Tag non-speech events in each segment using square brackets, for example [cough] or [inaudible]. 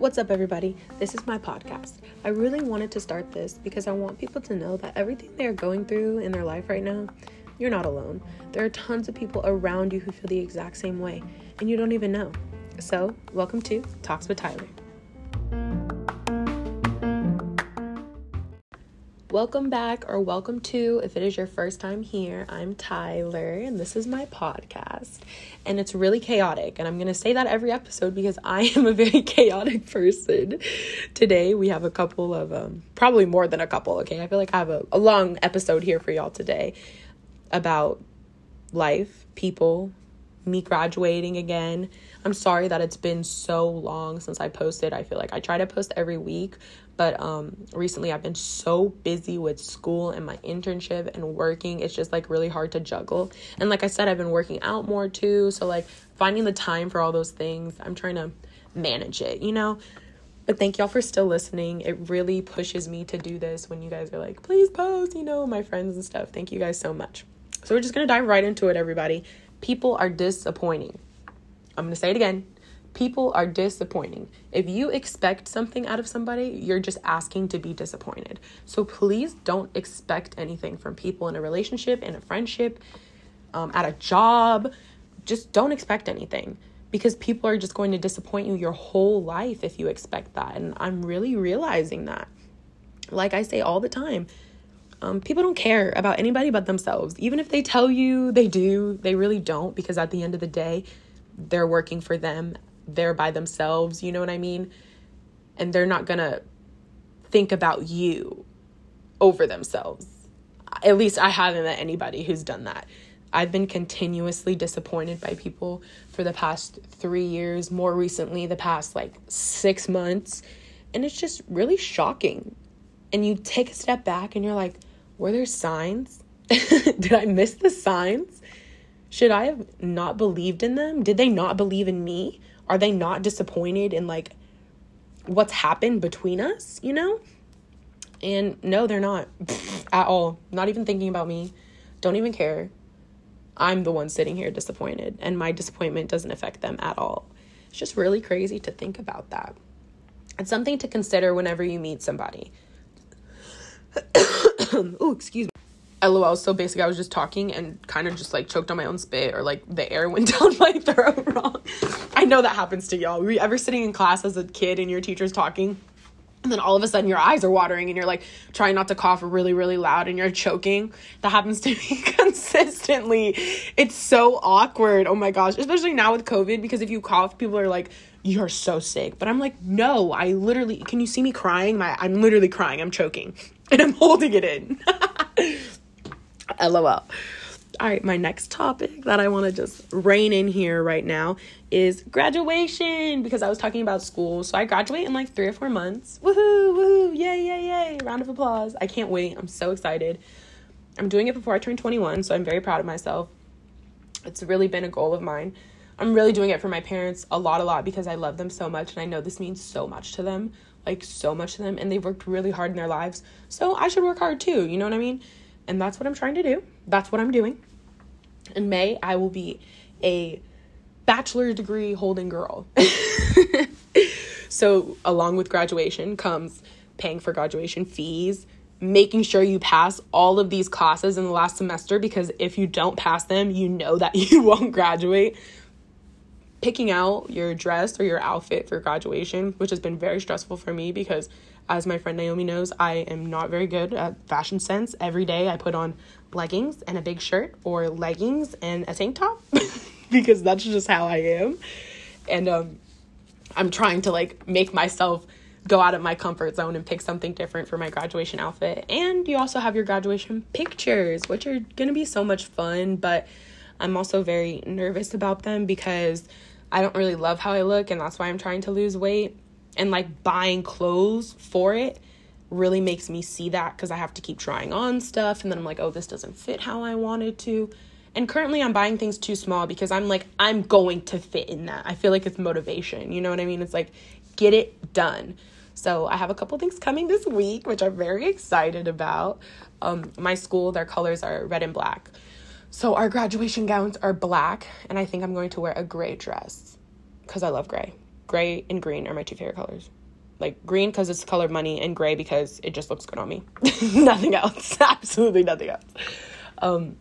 What's up, everybody? This is my podcast. I really wanted to start this because I want people to know that everything they are going through in their life right now, you're not alone. There are tons of people around you who feel the exact same way, and you don't even know. So, welcome to Talks with Tyla. Welcome back, or welcome to, if it is your first time here, I'm Tyla, and this is my podcast. And it's really chaotic, and I'm gonna say that every episode because [laughs] I am a very chaotic person. Today, we have a couple of, um, probably more than a couple, okay? I feel like I have a, a long episode here for y'all today about life, people, me graduating again. I'm sorry that it's been so long since I posted. I feel like I try to post every week, but um recently I've been so busy with school and my internship and working. It's just like really hard to juggle. And like I said, I've been working out more too, so like finding the time for all those things, I'm trying to manage it, you know? But thank y'all for still listening. It really pushes me to do this when you guys are like, please post, you know, my friends and stuff. Thank you guys so much. So we're just gonna dive right into it, everybody. People are disappointing. I'm gonna say it again people are disappointing. If you expect something out of somebody, you're just asking to be disappointed. So please don't expect anything from people in a relationship, in a friendship, um, at a job. Just don't expect anything because people are just going to disappoint you your whole life if you expect that. And I'm really realizing that. Like I say all the time, um, people don't care about anybody but themselves. Even if they tell you they do, they really don't because at the end of the day, they're working for them they're by themselves, you know what I mean? And they're not gonna think about you over themselves. At least I haven't met anybody who's done that. I've been continuously disappointed by people for the past three years, more recently, the past like six months. And it's just really shocking. And you take a step back and you're like, were there signs? [laughs] Did I miss the signs? Should I have not believed in them? Did they not believe in me? Are they not disappointed in like what's happened between us, you know? And no, they're not [laughs] at all. Not even thinking about me. Don't even care. I'm the one sitting here disappointed, and my disappointment doesn't affect them at all. It's just really crazy to think about that. It's something to consider whenever you meet somebody. [coughs] [coughs] oh, excuse me. LOL. So basically, I was just talking and kind of just like choked on my own spit, or like the air went [laughs] down my throat wrong. I know that happens to y'all. Were you ever sitting in class as a kid and your teacher's talking? And then all of a sudden your eyes are watering and you're like trying not to cough really, really loud and you're choking. That happens to [laughs] me consistently. It's so awkward. Oh my gosh. Especially now with COVID because if you cough, people are like, You're so sick. But I'm like, no, I literally can you see me crying? My I'm literally crying. I'm choking. [laughs] And I'm holding it in. [laughs] LOL. All right, my next topic that I want to just rein in here right now is graduation because I was talking about school. So I graduate in like three or four months. Woohoo, woohoo, yay, yay, yay. Round of applause. I can't wait. I'm so excited. I'm doing it before I turn 21, so I'm very proud of myself. It's really been a goal of mine. I'm really doing it for my parents a lot, a lot because I love them so much and I know this means so much to them like so much to them and they've worked really hard in their lives. So I should work hard too, you know what I mean? And that's what I'm trying to do. That's what I'm doing. In May, I will be a bachelor degree holding girl. [laughs] so, along with graduation comes paying for graduation fees, making sure you pass all of these classes in the last semester because if you don't pass them, you know that [laughs] you won't graduate. Picking out your dress or your outfit for graduation, which has been very stressful for me because as my friend Naomi knows, I am not very good at fashion sense. Every day I put on leggings and a big shirt or leggings and a tank top [laughs] because that's just how I am. And um, I'm trying to like make myself go out of my comfort zone and pick something different for my graduation outfit. And you also have your graduation pictures, which are to be so much fun, but I'm also very nervous about them because I don't really love how I look and that's why I'm trying to lose weight and like buying clothes for it really makes me see that because I have to keep trying on stuff and then I'm like, oh, this doesn't fit how I wanted to. And currently I'm buying things too small because I'm like, I'm going to fit in that. I feel like it's motivation. You know what I mean? It's like, get it done. So I have a couple things coming this week, which I'm very excited about. Um, my school, their colors are red and black. So our graduation gowns are black, and I think I'm going to wear a gray dress because I love gray. Gray and green are my two favorite colors. Like green because it's the color of money, and gray because it just looks good on me. [laughs] nothing else. [laughs] Absolutely nothing else. Um,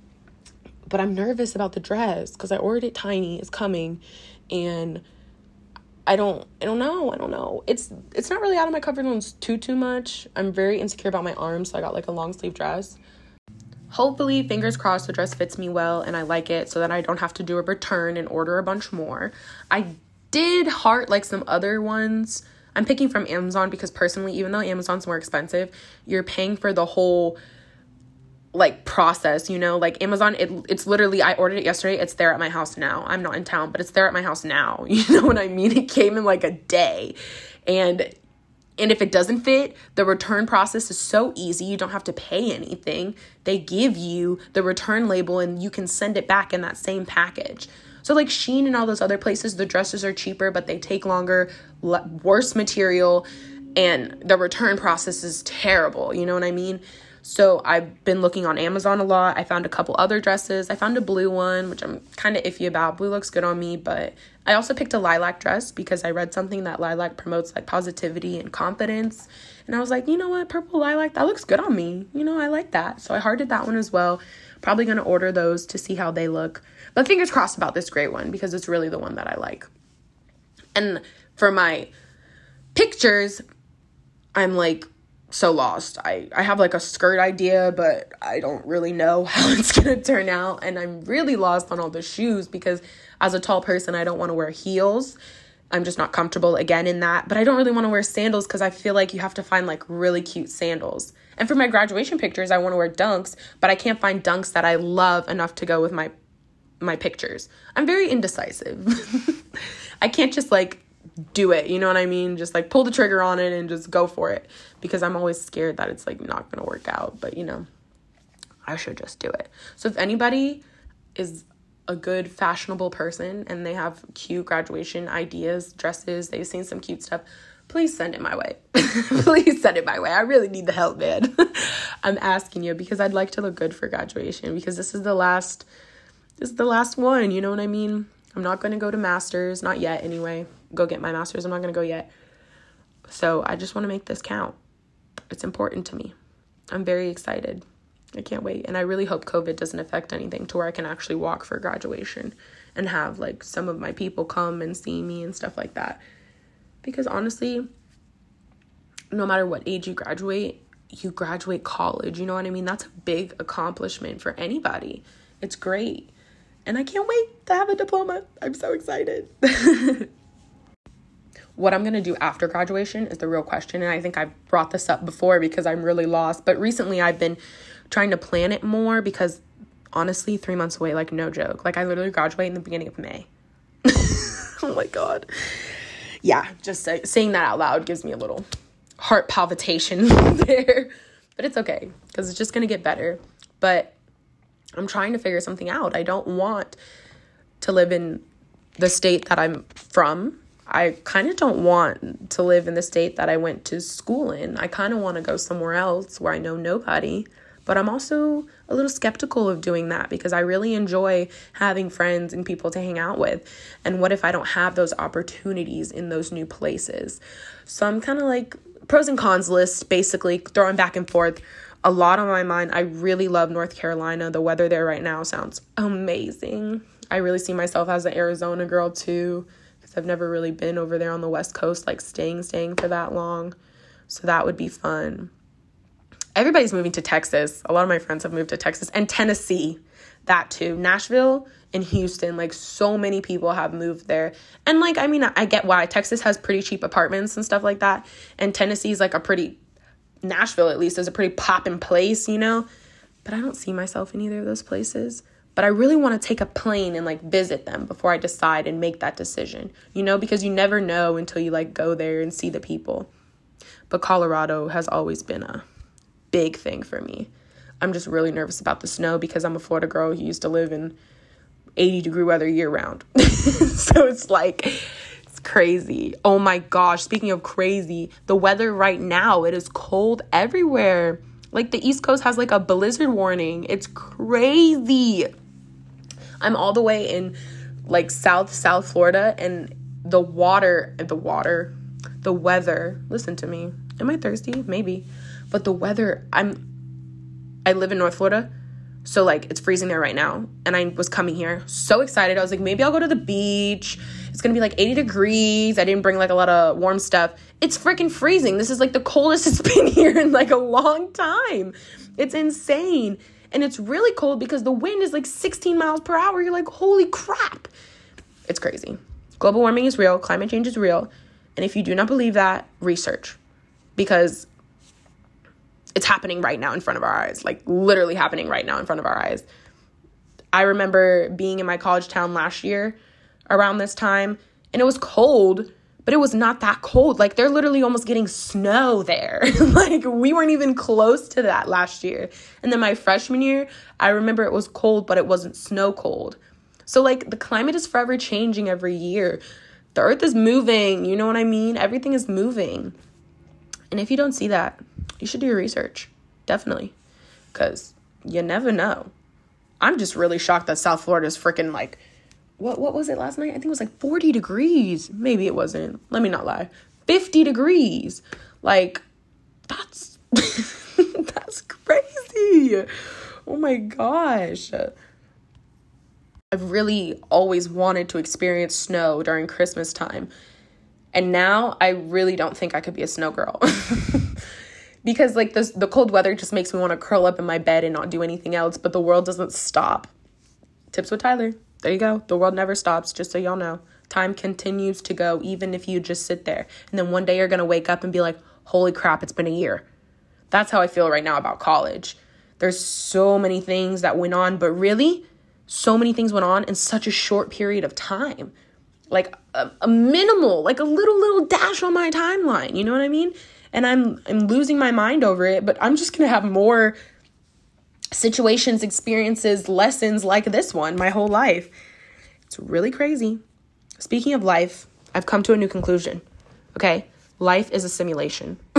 but I'm nervous about the dress because I ordered it tiny. It's coming, and I don't I don't know. I don't know. It's it's not really out of my comfort zones too too much. I'm very insecure about my arms, so I got like a long sleeve dress. Hopefully, fingers crossed, the dress fits me well and I like it so that I don't have to do a return and order a bunch more. I did heart like some other ones. I'm picking from Amazon because personally, even though Amazon's more expensive, you're paying for the whole like process you know? Like amazon it, it's literally i ordered it yesterday. It's there at my house now. I'm not in town but it's there at my house now. [laughs] You know what i mean? It came in like a day. And and if it doesn't fit, the return process is so easy. You don't have to pay anything. They give you the return label and you can send it back in that same package. So, like Shein and all those other places, the dresses are cheaper, but they take longer, worse material, and the return process is terrible. You know what I mean? So I've been looking on Amazon a lot. I found a couple other dresses. I found a blue one, which I'm kind of iffy about. Blue looks good on me, but I also picked a lilac dress because I read something that lilac promotes like positivity and confidence. And I was like, you know what, purple lilac, that looks good on me. You know, I like that. So I hearted that one as well. Probably to order those to see how they look. But fingers crossed about this gray one because it's really the one that I like. And for my pictures, I'm like so lost. I, I have like a skirt idea, but I don't really know [laughs] how it's gonna turn out. And I'm really lost on all the shoes because as a tall person, I don't wanna wear heels. I'm just not comfortable again in that. But I don't really wanna wear sandals because I feel like you have to find like really cute sandals. And for my graduation pictures, I wanna wear dunks, but I can't find dunks that I love enough to go with my my pictures. I'm very indecisive. [laughs] I can't just like do it. You know what I mean? Just like pull the trigger on it and just go for it because I'm always scared that it's like not going to work out. But you know, I should just do it. So if anybody is a good fashionable person and they have cute graduation ideas, dresses, they've seen some cute stuff, please send it my way. [laughs] please send it my way. I really need the help, man. [laughs] I'm asking you because I'd like to look good for graduation because this is the last this is the last one, you know what I mean? I'm not going to go to masters, not yet anyway go get my master's. I'm not going to go yet. So I just want to make this count. It's important to me. I'm very excited. I can't wait. And I really hope COVID doesn't affect anything to where I can actually walk for graduation and have like some of my people come and see me and stuff like that. Because honestly, no matter what age you graduate, you graduate college. You know what I mean? That's a big accomplishment for anybody. It's great. And I can't wait to have a diploma. I'm so excited. [laughs] what I'm going to do after graduation is the real question. And I think I've brought this up before because I'm really lost. But recently I've been trying to plan it more because honestly, three months away, like no joke. Like I literally graduate in the beginning of May. [laughs] oh my God. Yeah, just say, saying that out loud gives me a little heart palpitation [laughs] there. But it's okay because it's just going to get better. But I'm trying to figure something out. I don't want to live in the state that I'm from I kind of don't want to live in the state that I went to school in. I kind of want to go somewhere else where I know nobody. But I'm also a little skeptical of doing that because I really enjoy having friends and people to hang out with. And what if I don't have those opportunities in those new places? So I'm kind of like pros and cons list, basically throwing back and forth. A lot on my mind. I really love North Carolina. The weather there right now sounds amazing. I really see myself as an Arizona girl too I've never really been over there on the West Coast, like staying, staying for that long. So that would be fun. Everybody's moving to Texas. A lot of my friends have moved to Texas and Tennessee, that too. Nashville and Houston, like so many people have moved there. And like, I mean, I get why Texas has pretty cheap apartments and stuff like that. And Tennessee's like a pretty, Nashville at least is a pretty poppin' place, you know? But I don't see myself in either of those places but I really want to take a plane and like visit them before I decide and make that decision. You know, because you never know until you like go there and see the people. But Colorado has always been a big thing for me. I'm just really nervous about the snow because I'm a Florida girl who used to live in 80 degree weather year round. [laughs] so it's like it's crazy. Oh my gosh, speaking of crazy, the weather right now, it is cold everywhere. Like the East Coast has like a blizzard warning. It's crazy. I'm all the way in like South South Florida and the water, the water, the weather. Listen to me. Am I thirsty? Maybe. But the weather, I'm I live in North Florida. So like it's freezing there right now and I was coming here so excited. I was like maybe I'll go to the beach. It's to be like 80 degrees. I didn't bring like a lot of warm stuff. It's freaking freezing. This is like the coldest [laughs] it's been here in like a long time. It's insane. And it's really cold because the wind is like 16 miles per hour. You're like, "Holy crap." It's crazy. Global warming is real, climate change is real. And if you do not believe that, research. Because it's happening right now in front of our eyes, like literally happening right now in front of our eyes. I remember being in my college town last year around this time, and it was cold, but it was not that cold. Like they're literally almost getting snow there. [laughs] like we weren't even close to that last year. And then my freshman year, I remember it was cold, but it wasn't snow cold. So like the climate is forever changing every year. The earth is moving, you know what I mean? Everything is moving. And if you don't see that, you should do your research. Definitely. Cuz you never know. I'm just really shocked that South Florida is freaking like what what was it last night? I think it was like 40 degrees. Maybe it wasn't. Let me not lie. 50 degrees. Like that's [laughs] that's crazy. Oh my gosh. I've really always wanted to experience snow during Christmas time. And now I really don't think I could be a snow girl. [laughs] because like this the cold weather just makes me want to curl up in my bed and not do anything else, but the world doesn't stop. Tips with Tyla. There you go. The world never stops, just so y'all know. Time continues to go even if you just sit there. And then one day you're going to wake up and be like, "Holy crap, it's been a year." That's how I feel right now about college. There's so many things that went on, but really, so many things went on in such a short period of time. Like a, a minimal, like a little little dash on my timeline, you know what I mean? and I'm I'm losing my mind over it, but I'm just going to have more situations, experiences, lessons like this one my whole life. It's really crazy. Speaking of life, I've come to a new conclusion. Okay? Life is a simulation. [laughs]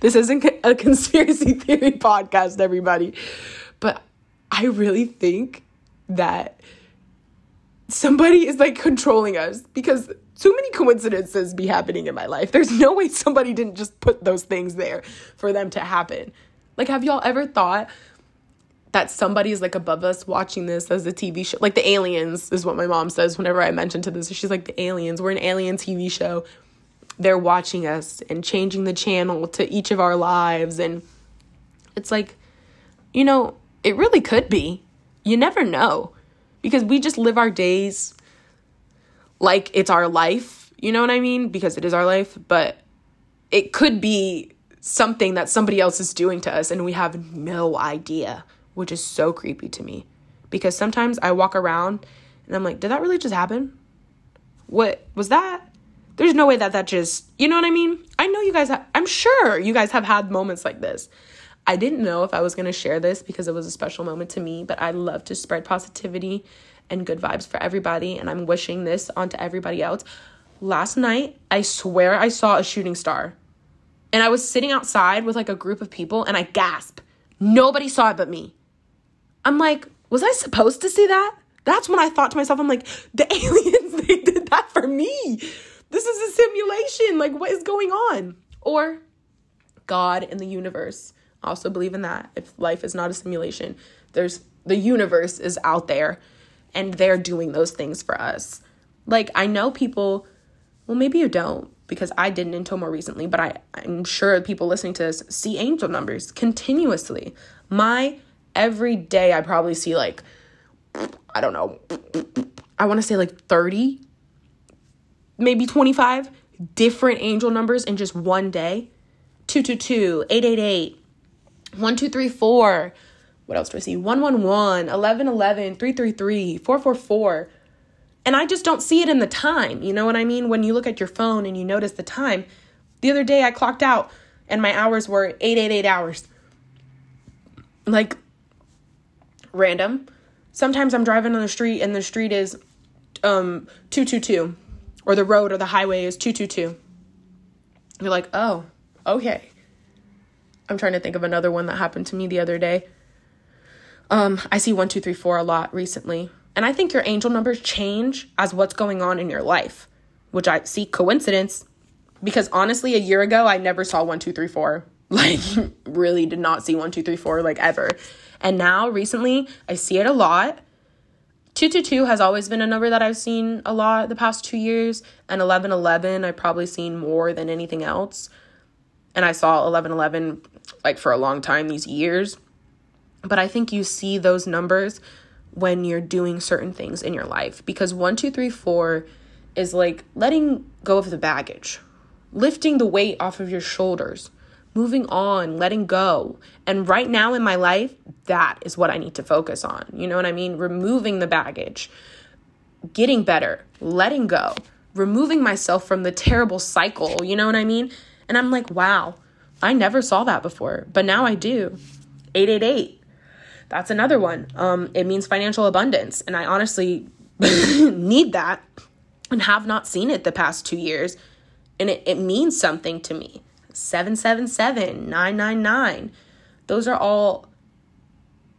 this isn't a conspiracy [laughs] theory podcast, everybody. But I really think that somebody is like controlling us because too many coincidences be happening in my life. There's no way somebody didn't just put those things there for them to happen. Like, have y'all ever thought that somebody is like above us watching this as a TV show? Like, the aliens is what my mom says whenever I mention to this. She's like, the aliens, we're an alien TV show. They're watching us and changing the channel to each of our lives. And it's like, you know, it really could be. You never know because we just live our days like it's our life, you know what I mean? Because it is our life, but it could be something that somebody else is doing to us and we have no idea, which is so creepy to me. Because sometimes I walk around and I'm like, did that really just happen? What was that? There's no way that that just, you know what I mean? I know you guys, ha- I'm sure you guys have had moments like this. I didn't know if I was going to share this because it was a special moment to me, but I love to spread positivity and good vibes for everybody. And I'm wishing this onto everybody else. Last night, I swear I saw a shooting star. And I was sitting outside with like a group of people and I gasped. Nobody saw it but me. I'm like, was I supposed to see that? That's when I thought to myself, I'm like, the [laughs] aliens, they did that for me. This is a simulation. Like, what is going on? Or God and the universe. I also believe in that. If life is not a simulation, there's the universe is out there and they're doing those things for us. Like, I know people, well, maybe you don't because I didn't until more recently, but I, I'm sure people listening to this see angel numbers continuously. My every day, I probably see like, I don't know, I want to say like 30, maybe 25 different angel numbers in just one day 222, 888, 1234, what else do I see? 111, 1111, 333, 444. And I just don't see it in the time. You know what I mean? When you look at your phone and you notice the time. The other day I clocked out and my hours were 888 hours. Like random. Sometimes I'm driving on the street and the street is um 222 or the road or the highway is 222. You're like, "Oh, okay." I'm trying to think of another one that happened to me the other day Um, I see one, two, three, four a lot recently. And I think your angel numbers change as what's going on in your life, which I see coincidence because honestly, a year ago, I never saw one, two, three, four. [laughs] Like, really did not see one, two, three, four, like ever. And now, recently, I see it a lot. 222 has always been a number that I've seen a lot the past two years. And 1111, I've probably seen more than anything else. And I saw 1111 like for a long time these years. But I think you see those numbers when you're doing certain things in your life because 1, 2, 3, 4 is like letting go of the baggage, lifting the weight off of your shoulders, moving on, letting go. And right now in my life, that is what I need to focus on. You know what I mean? Removing the baggage, getting better, letting go, removing myself from the terrible cycle. You know what I mean? And I'm like, wow, I never saw that before, but now I do. 888. That's another one. Um, it means financial abundance. And I honestly [laughs] need that and have not seen it the past two years. And it, it means something to me. 777, 999. Those are all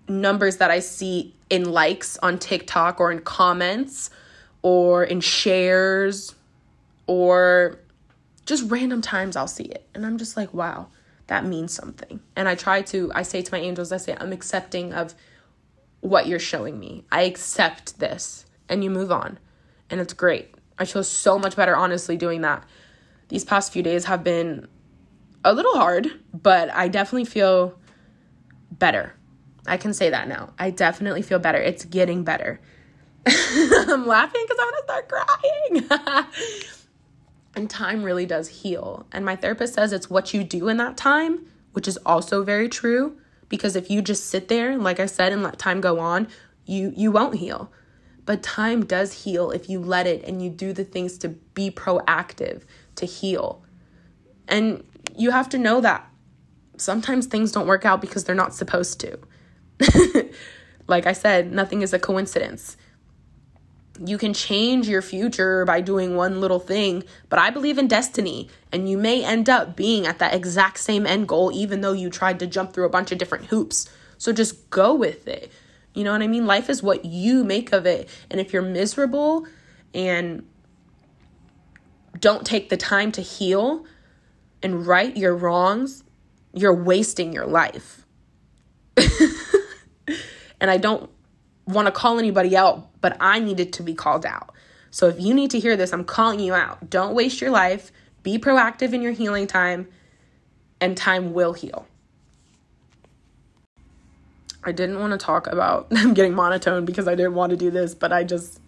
numbers that I see in likes on TikTok or in comments or in shares or just random times I'll see it. And I'm just like, wow, that means something. And I try to, I say to my angels, I say, I'm accepting of what you're showing me. I accept this. And you move on. And it's great. I feel so much better, honestly, doing that. These past few days have been a little hard, but I definitely feel better. I can say that now. I definitely feel better. It's getting better. [laughs] I'm laughing because I'm gonna start crying. [laughs] and time really does heal. And my therapist says it's what you do in that time, which is also very true. Because if you just sit there, like I said, and let time go on, you you won't heal. But time does heal if you let it and you do the things to be proactive to heal. And you have to know that sometimes things don't work out because they're not supposed to. [laughs] like I said, nothing is a coincidence. You can change your future by doing one little thing, but I believe in destiny, and you may end up being at that exact same end goal even though you tried to jump through a bunch of different hoops. So just go with it. You know what I mean? Life is what you make of it. And if you're miserable and don't take the time to heal and right your wrongs, you're wasting your life. [laughs] and I don't want to call anybody out, but I needed to be called out. So if you need to hear this, I'm calling you out. Don't waste your life. Be proactive in your healing time, and time will heal. I didn't want to talk about [laughs] I'm getting monotone because I didn't want to do this, but I just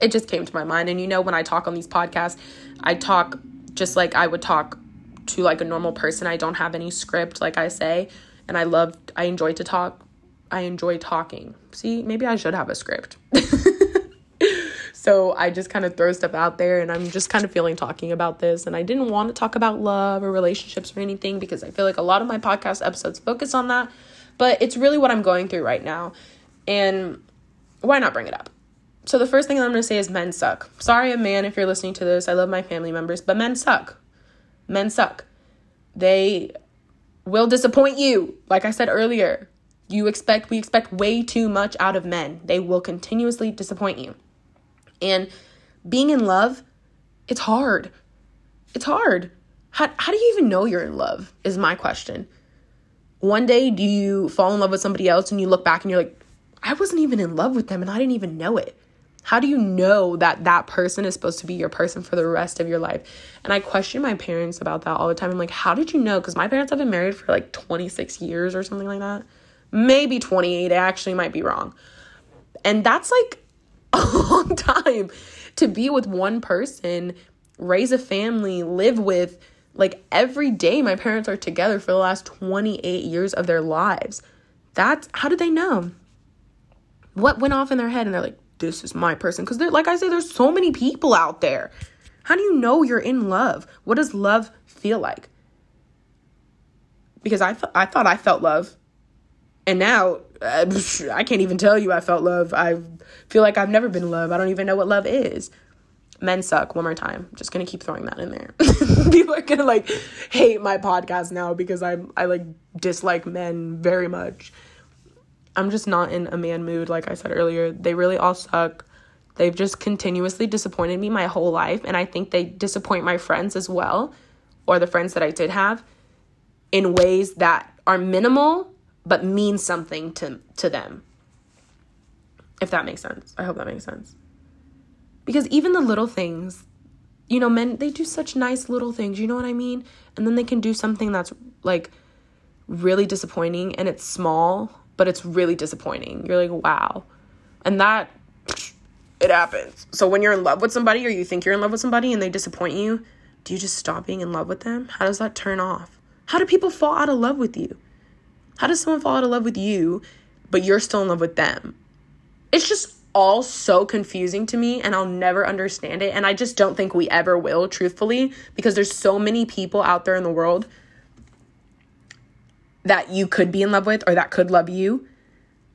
it just came to my mind. And you know, when I talk on these podcasts, I talk just like I would talk to like a normal person. I don't have any script, like I say, and I love I enjoy to talk I enjoy talking. See, maybe I should have a script. [laughs] so I just kind of throw stuff out there and I'm just kind of feeling talking about this. And I didn't want to talk about love or relationships or anything because I feel like a lot of my podcast episodes focus on that. But it's really what I'm going through right now. And why not bring it up? So the first thing I'm going to say is men suck. Sorry, a man, if you're listening to this. I love my family members, but men suck. Men suck. They will disappoint you. Like I said earlier, you expect, we expect way too much out of men. They will continuously disappoint you. And being in love, it's hard. It's hard. How, how do you even know you're in love? Is my question. One day, do you fall in love with somebody else and you look back and you're like, I wasn't even in love with them and I didn't even know it? How do you know that that person is supposed to be your person for the rest of your life? And I question my parents about that all the time. I'm like, how did you know? Because my parents have been married for like 26 years or something like that maybe 28. I actually might be wrong. And that's like [laughs] a long time to be with one person, raise a family, live with. Like every day, my parents are together for the last 28 years of their lives. That's how did they know? What went off in their head? And they're like, this is my person. Because they're like I say, there's so many people out there. How do you know you're in love? What does love feel like? Because I, th- I thought I felt love and now uh, [laughs] I can't even tell you I felt love. I feel like I've never been in love. I don't even know what love is. Men suck. One more time. I'm just gonna keep throwing that in there. [laughs] People are gonna like hate my podcast now because I'm I like dislike men very much. I'm just not in a man mood, like I said earlier. They really all suck. They've just continuously disappointed me my whole life. And I think they disappoint my friends as well, or the friends that I did have, in ways that are minimal but mean something to, to them. If that makes sense. I hope that makes sense. Because even the little things, you know, men, they do such nice little things, you know what I mean? And then they can do something that's like really disappointing and it's small, but it's really disappointing. You're like, wow. And that [sniffs] it happens. So when you're in love with somebody or you think you're in love with somebody and they disappoint you, do you just stop being in love with them? How does that turn off? How do people fall out of love with you? How does someone fall out of love with you, but you're still in love with them? It's just all so confusing to me and I'll never understand it. And I just don't think we ever will, truthfully, because there's so many people out there in the world that you could be in love with or that could love you.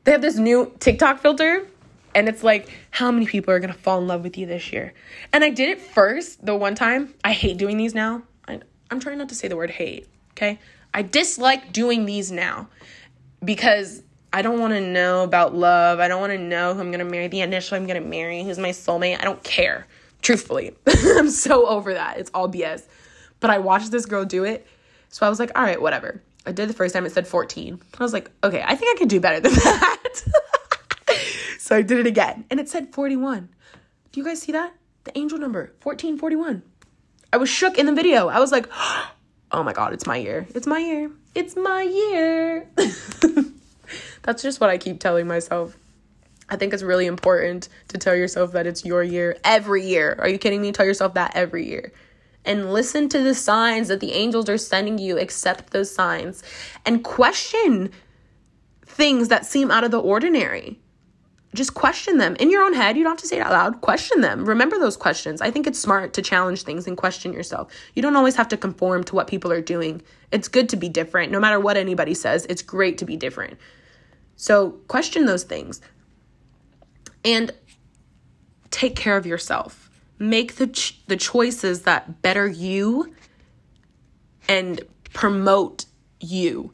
They have this new TikTok filter and it's like, how many people are gonna fall in love with you this year? And I did it first the one time. I hate doing these now. I, I'm trying not to say the word hate, okay? I dislike doing these now because I don't want to know about love. I don't want to know who I'm going to marry, the initial I'm going to marry, who's my soulmate. I don't care, truthfully. [laughs] I'm so over that. It's all BS. But I watched this girl do it. So I was like, all right, whatever. I did the first time, it said 14. I was like, okay, I think I can do better than [laughs] that. So I did it again and it said 41. Do you guys see that? The angel number 1441. I was shook in the video. I was like, [gasps] oh Oh my God, it's my year. It's my year. It's my year. [laughs] That's just what I keep telling myself. I think it's really important to tell yourself that it's your year every year. Are you kidding me? Tell yourself that every year. And listen to the signs that the angels are sending you, accept those signs, and question things that seem out of the ordinary just question them in your own head. You don't have to say it out loud. Question them. Remember those questions. I think it's smart to challenge things and question yourself. You don't always have to conform to what people are doing. It's good to be different. No matter what anybody says, it's great to be different. So question those things and take care of yourself. Make the ch- the choices that better you and promote you.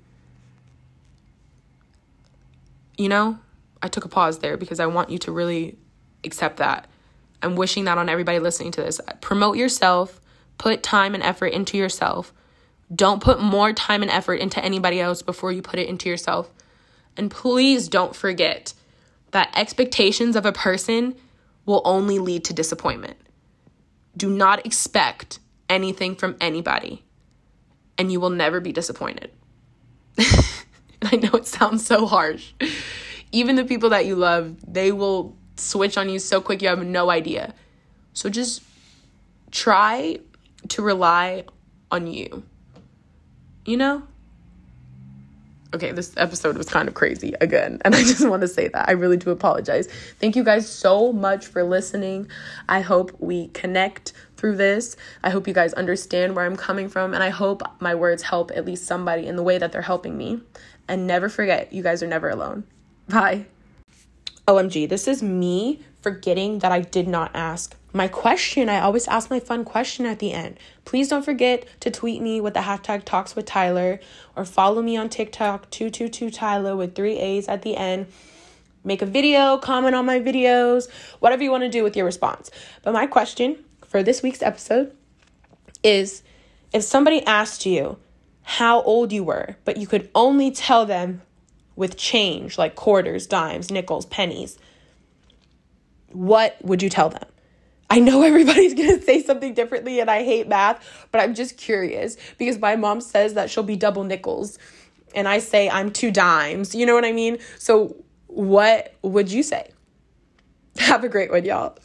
You know? I took a pause there because I want you to really accept that. I'm wishing that on everybody listening to this. Promote yourself, put time and effort into yourself. Don't put more time and effort into anybody else before you put it into yourself. And please don't forget that expectations of a person will only lead to disappointment. Do not expect anything from anybody, and you will never be disappointed. [laughs] I know it sounds so harsh even the people that you love, they will switch on you so quick you have no idea. So just try to rely on you. You know? Okay, this episode was kind of crazy again, and [laughs] I just want to say that. I really do apologize. Thank you guys so much for listening. I hope we connect through this. I hope you guys understand where I'm coming from, and I hope my words help at least somebody in the way that they're helping me. And never forget, you guys are never alone. Bye. OMG, this is me forgetting that I did not ask my question. I always ask my fun question at the end. Please don't forget to tweet me with the hashtag talks with Tyla or follow me on TikTok 222 Tyla with three A's at the end. Make a video, comment on my videos, whatever you want to do with your response. But my question for this week's episode is if somebody asked you how old you were, but you could only tell them with change like quarters, dimes, nickels, pennies, what would you tell them? I know [laughs] everybody's to say something differently and I hate math, but I'm just curious because my mom says that she'll be double nickels and I say I'm two dimes. You know what I mean? So, what would you say? [laughs] Have a great one, y'all.